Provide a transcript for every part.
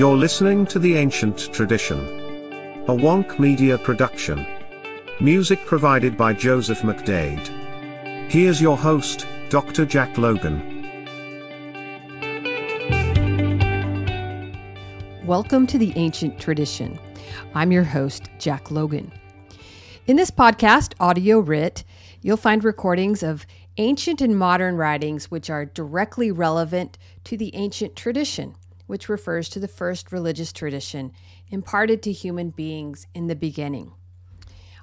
You're listening to The Ancient Tradition, a Wonk Media production. Music provided by Joseph McDade. Here's your host, Dr. Jack Logan. Welcome to The Ancient Tradition. I'm your host, Jack Logan. In this podcast, Audio Writ, you'll find recordings of ancient and modern writings which are directly relevant to the ancient tradition, which refers to the first religious tradition imparted to human beings in the beginning.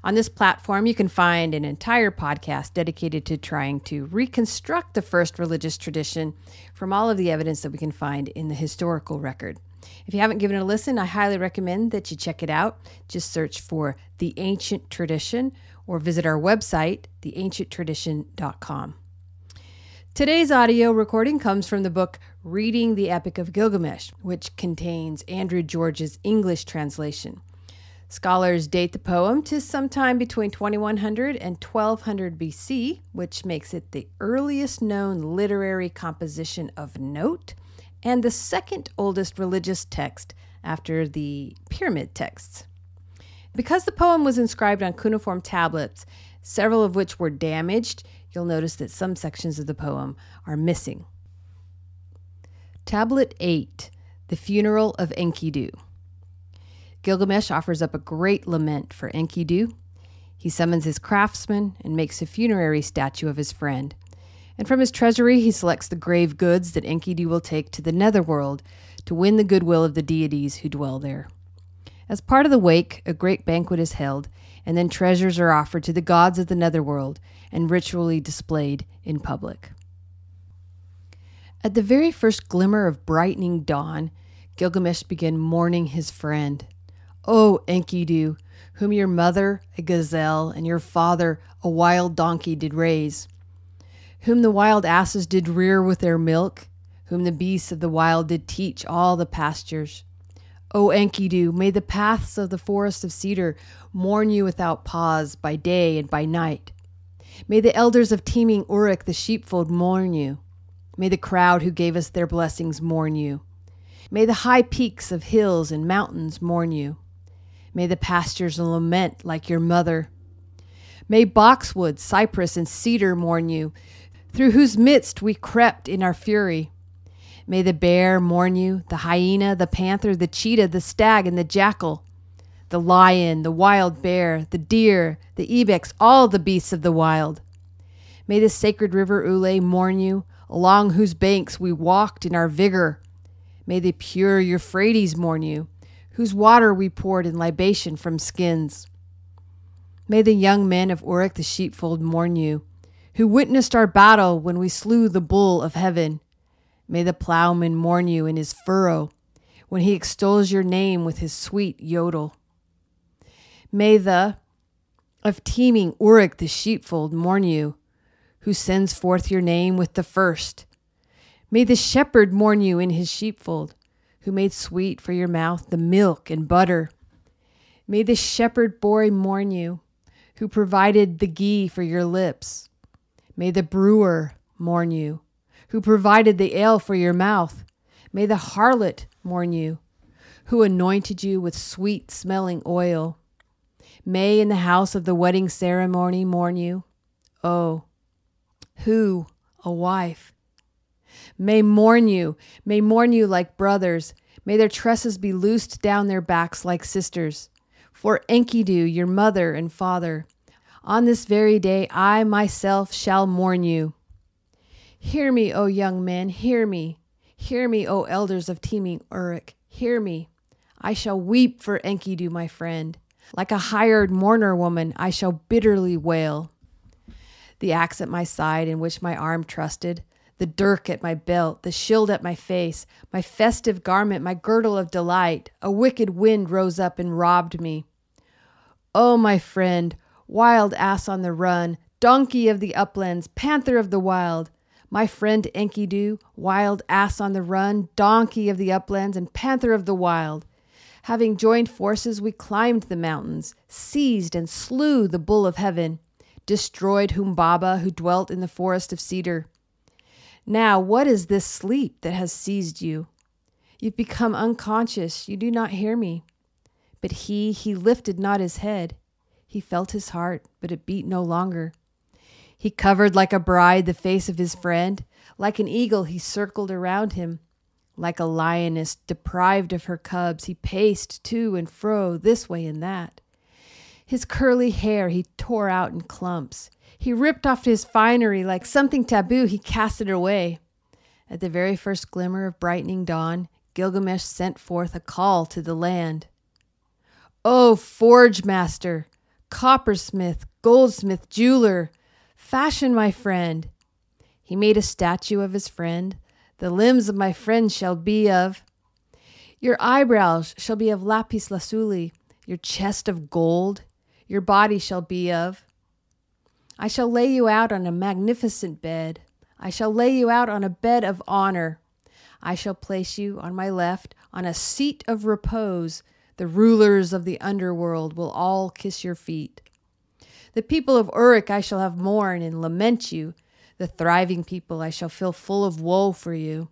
On this platform, you can find an entire podcast dedicated to trying to reconstruct the first religious tradition from all of the evidence that we can find in the historical record. If you haven't given it a listen, I highly recommend that you check it out. Just search for The Ancient Tradition or visit our website, theancienttradition.com. Today's audio recording comes from the book Reading the Epic of Gilgamesh, which contains Andrew George's English translation. Scholars date the poem to sometime between 2100 and 1200 BC, which makes it the earliest known literary composition of note and the second oldest religious text after the pyramid texts. Because the poem was inscribed on cuneiform tablets, several of which were damaged, you'll notice that some sections of the poem are missing. Tablet 8 The Funeral of Enkidu. Gilgamesh offers up a great lament for Enkidu. He summons his craftsmen and makes a funerary statue of his friend. And from his treasury, he selects the grave goods that Enkidu will take to the netherworld to win the goodwill of the deities who dwell there. As part of the wake, a great banquet is held, and then treasures are offered to the gods of the netherworld and ritually displayed in public. At the very first glimmer of brightening dawn, Gilgamesh began mourning his friend. O Enkidu, whom your mother, a gazelle, and your father, a wild donkey, did raise, whom the wild asses did rear with their milk, whom the beasts of the wild did teach all the pastures, O Enkidu, may the paths of the forest of cedar mourn you without pause by day and by night. May the elders of teeming Uruk the sheepfold mourn you. May the crowd who gave us their blessings mourn you. May the high peaks of hills and mountains mourn you. May the pastures lament like your mother. May boxwood, cypress, and cedar mourn you, through whose midst we crept in our fury. May the bear mourn you, the hyena, the panther, the cheetah, the stag, and the jackal, the lion, the wild bear, the deer, the ibex, all the beasts of the wild. May the sacred river Ule mourn you, along whose banks we walked in our vigor. May the pure Euphrates mourn you, whose water we poured in libation from skins. May the young men of Uruk the sheepfold mourn you, who witnessed our battle when we slew the bull of heaven. May the plowman mourn you in his furrow when he extols your name with his sweet yodel. May the of teeming Uruk the sheepfold mourn you, who sends forth your name with the first. May the shepherd mourn you in his sheepfold, who made sweet for your mouth the milk and butter. May the shepherd boy mourn you, who provided the ghee for your lips. May the brewer mourn you, who provided the ale for your mouth. May the harlot mourn you, who anointed you with sweet smelling oil. May in the house of the wedding ceremony mourn you. Oh, who, a wife, may mourn you, may mourn you like brothers. May their tresses be loosed down their backs like sisters. For Enkidu, your mother and father, on this very day I myself shall mourn you. Hear me, O young men, hear me. Hear me, O elders of teeming Uruk, hear me. I shall weep for Enkidu, my friend. Like a hired mourner woman, I shall bitterly wail. The axe at my side, in which my arm trusted, the dirk at my belt, the shield at my face, my festive garment, my girdle of delight, a wicked wind rose up and robbed me. Oh, my friend, wild ass on the run, donkey of the uplands, panther of the wild, my friend Enkidu, wild ass on the run, donkey of the uplands, and panther of the wild. Having joined forces, we climbed the mountains, seized and slew the bull of heaven, destroyed Humbaba, who dwelt in the forest of cedar. Now, what is this sleep that has seized you? You've become unconscious. You do not hear me. But he, he lifted not his head. He felt his heart, but it beat no longer. He covered like a bride the face of his friend. Like an eagle, he circled around him. Like a lioness deprived of her cubs, he paced to and fro, this way and that. His curly hair he tore out in clumps. He ripped off his finery like something taboo, he cast it away. At the very first glimmer of brightening dawn, Gilgamesh sent forth a call to the land. O forge master, coppersmith, goldsmith, jeweler, fashion my friend. He made a statue of his friend. The limbs of my friend shall be of. Your eyebrows shall be of lapis lazuli, your chest of gold, your body shall be of. I shall lay you out on a magnificent bed. I shall lay you out on a bed of honor. I shall place you on my left on a seat of repose. The rulers of the underworld will all kiss your feet. The people of Uruk I shall have mourn and lament you. The thriving people I shall fill full of woe for you.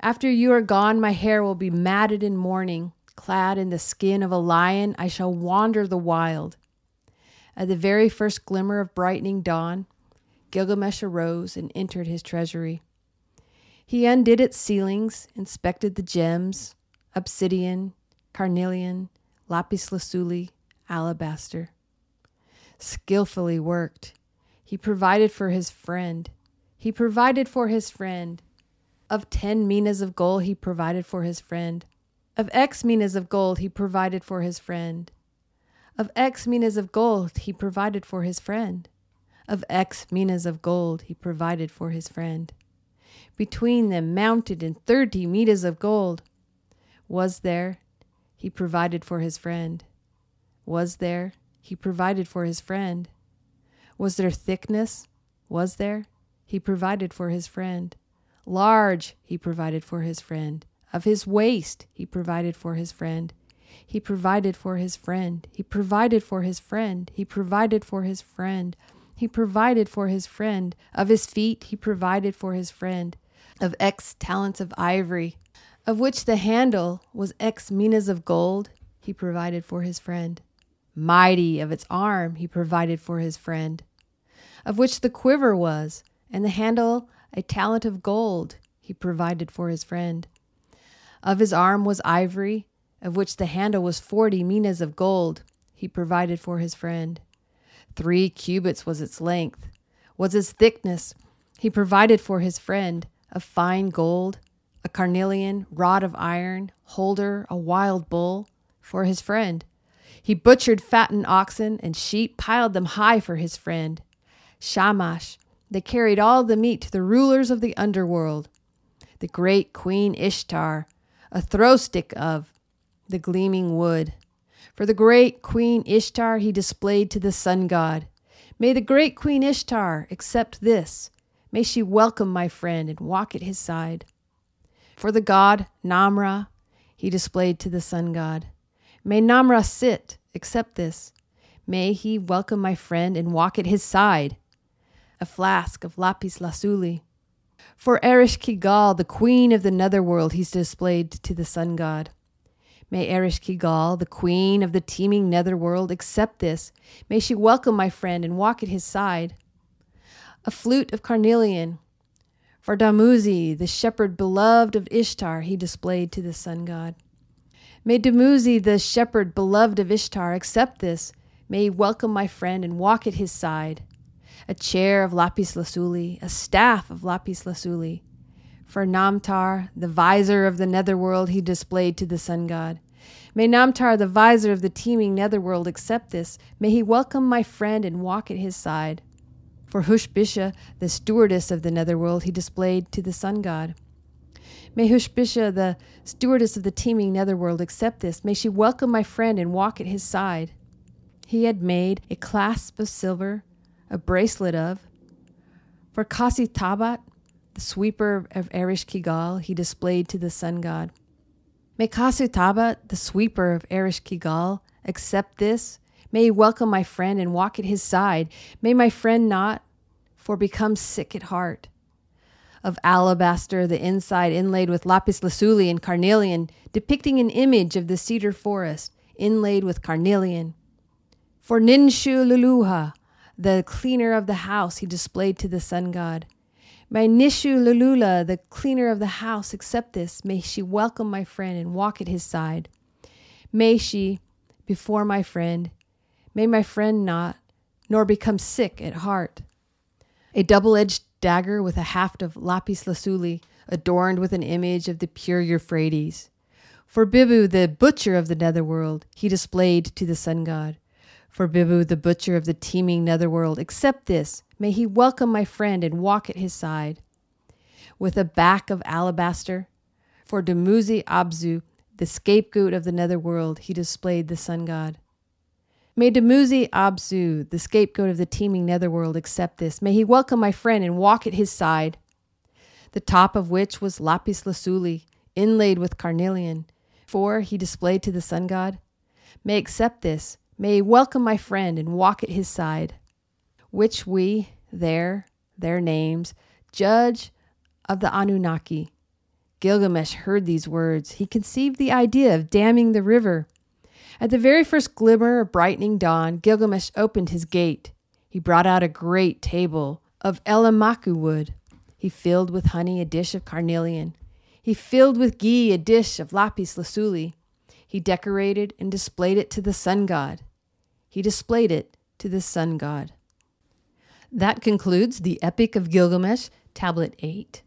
After you are gone, my hair will be matted in mourning. Clad in the skin of a lion, I shall wander the wild. At the very first glimmer of brightening dawn, Gilgamesh arose and entered his treasury. He undid its ceilings, inspected the gems obsidian, carnelian, lapis lazuli, alabaster. Skillfully worked, he provided for his friend. He provided for his friend. Of ten minas of gold, he provided for his friend. Of X minas of gold, he provided for his friend. Of X minas of gold he provided for his friend. Of X minas of gold he provided for his friend. Between them, mounted in thirty minas of gold, was there, he provided for his friend. Was there, he provided for his friend. Was there thickness? Was there? He provided for his friend. Large, he provided for his friend. Of his waist, he provided for his friend. He provided for his friend. He provided for his friend. He provided for his friend. He provided for his friend. Of his feet, he provided for his friend. Of X talents of ivory, of which the handle was X minas of gold, he provided for his friend. Mighty of its arm, he provided for his friend. Of which the quiver was, and the handle a talent of gold, he provided for his friend. Of his arm was ivory, of which the handle was forty minas of gold, he provided for his friend. Three cubits was its length, was its thickness, he provided for his friend, of fine gold, a carnelian, rod of iron, holder, a wild bull, for his friend. He butchered fattened oxen and sheep, piled them high for his friend. Shamash, they carried all the meat to the rulers of the underworld. The great queen Ishtar, a throw stick of, the gleaming wood. For the great Queen Ishtar he displayed to the sun god. May the great Queen Ishtar accept this. May she welcome my friend and walk at his side. For the god Namra he displayed to the sun god. May Namrasit, accept this. May he welcome my friend and walk at his side. A flask of lapis lazuli. For Ereshkigal, the queen of the netherworld, he's displayed to the sun god. May Ereshkigal, the queen of the teeming netherworld, accept this. May she welcome my friend and walk at his side. A flute of carnelian. For Dumuzi, the shepherd beloved of Ishtar, he displayed to the sun god. May Dumuzi, the shepherd beloved of Ishtar, accept this. May he welcome my friend and walk at his side. A chair of lapis lazuli, a staff of lapis lazuli. For Namtar, the visor of the netherworld, he displayed to the sun god. May Namtar, the visor of the teeming netherworld, accept this. May he welcome my friend and walk at his side. For Hushbisha, the stewardess of the netherworld, he displayed to the sun god. May Hushbisha, the stewardess of the teeming netherworld, accept this. May she welcome my friend and walk at his side. He had made a clasp of silver, a bracelet of. For Qassa-tabat, the sweeper of Ereshkigal, he displayed to the sun god. May Qassa-tabat, the sweeper of Ereshkigal, accept this. May he welcome my friend and walk at his side. May my friend not, for become sick at heart. of alabaster, the inside inlaid with lapis lazuli and carnelian, depicting an image of the cedar forest inlaid with carnelian. For Ninshuluhha, the cleaner of the house, he displayed to the sun god. May Ninshuluhha, the cleaner of the house, accept this. May she welcome my friend and walk at his side. May she, before my friend, may my friend not, nor become sick at heart. A double edged dagger with a haft of lapis lazuli, adorned with an image of the pure Euphrates. For Bibbu, the butcher of the netherworld, he displayed to the sun god. For Bibbu, the butcher of the teeming netherworld, accept this. May he welcome my friend and walk at his side. With a back of alabaster, for Dumuzi Abzu, the scapegoat of the netherworld, he displayed the sun god. May Dumuzi Abzu, the scapegoat of the teeming netherworld, accept this. May he welcome my friend and walk at his side. The top of which was lapis lazuli, inlaid with carnelian, for he displayed to the sun god. May accept this. May welcome my friend and walk at his side. Which we, there, their names, judge of the Anunnaki. Gilgamesh heard these words. He conceived the idea of damming the river. At the very first glimmer of brightening dawn, Gilgamesh opened his gate. He brought out a great table of elammaku wood. He filled with honey a dish of carnelian. He filled with ghee a dish of lapis lazuli. He decorated and displayed it to the sun god. He displayed it to the sun god. That concludes the Epic of Gilgamesh, Tablet 8.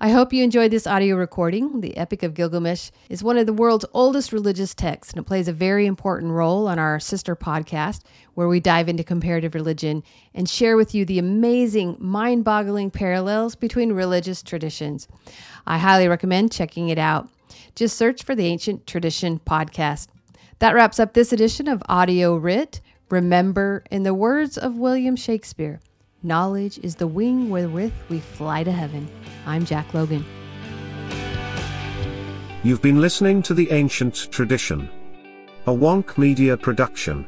I hope you enjoyed this audio recording. The Epic of Gilgamesh is one of the world's oldest religious texts, and it plays a very important role on our sister podcast, where we dive into comparative religion and share with you the amazing, mind boggling parallels between religious traditions. I highly recommend checking it out. Just search for the Ancient Tradition Podcast. That wraps up this edition of Audio Writ. Remember, in the words of William Shakespeare, knowledge is the wing wherewith we fly to heaven. I'm Jack Logan. You've been listening to The Ancient Tradition, a Wonk Media production.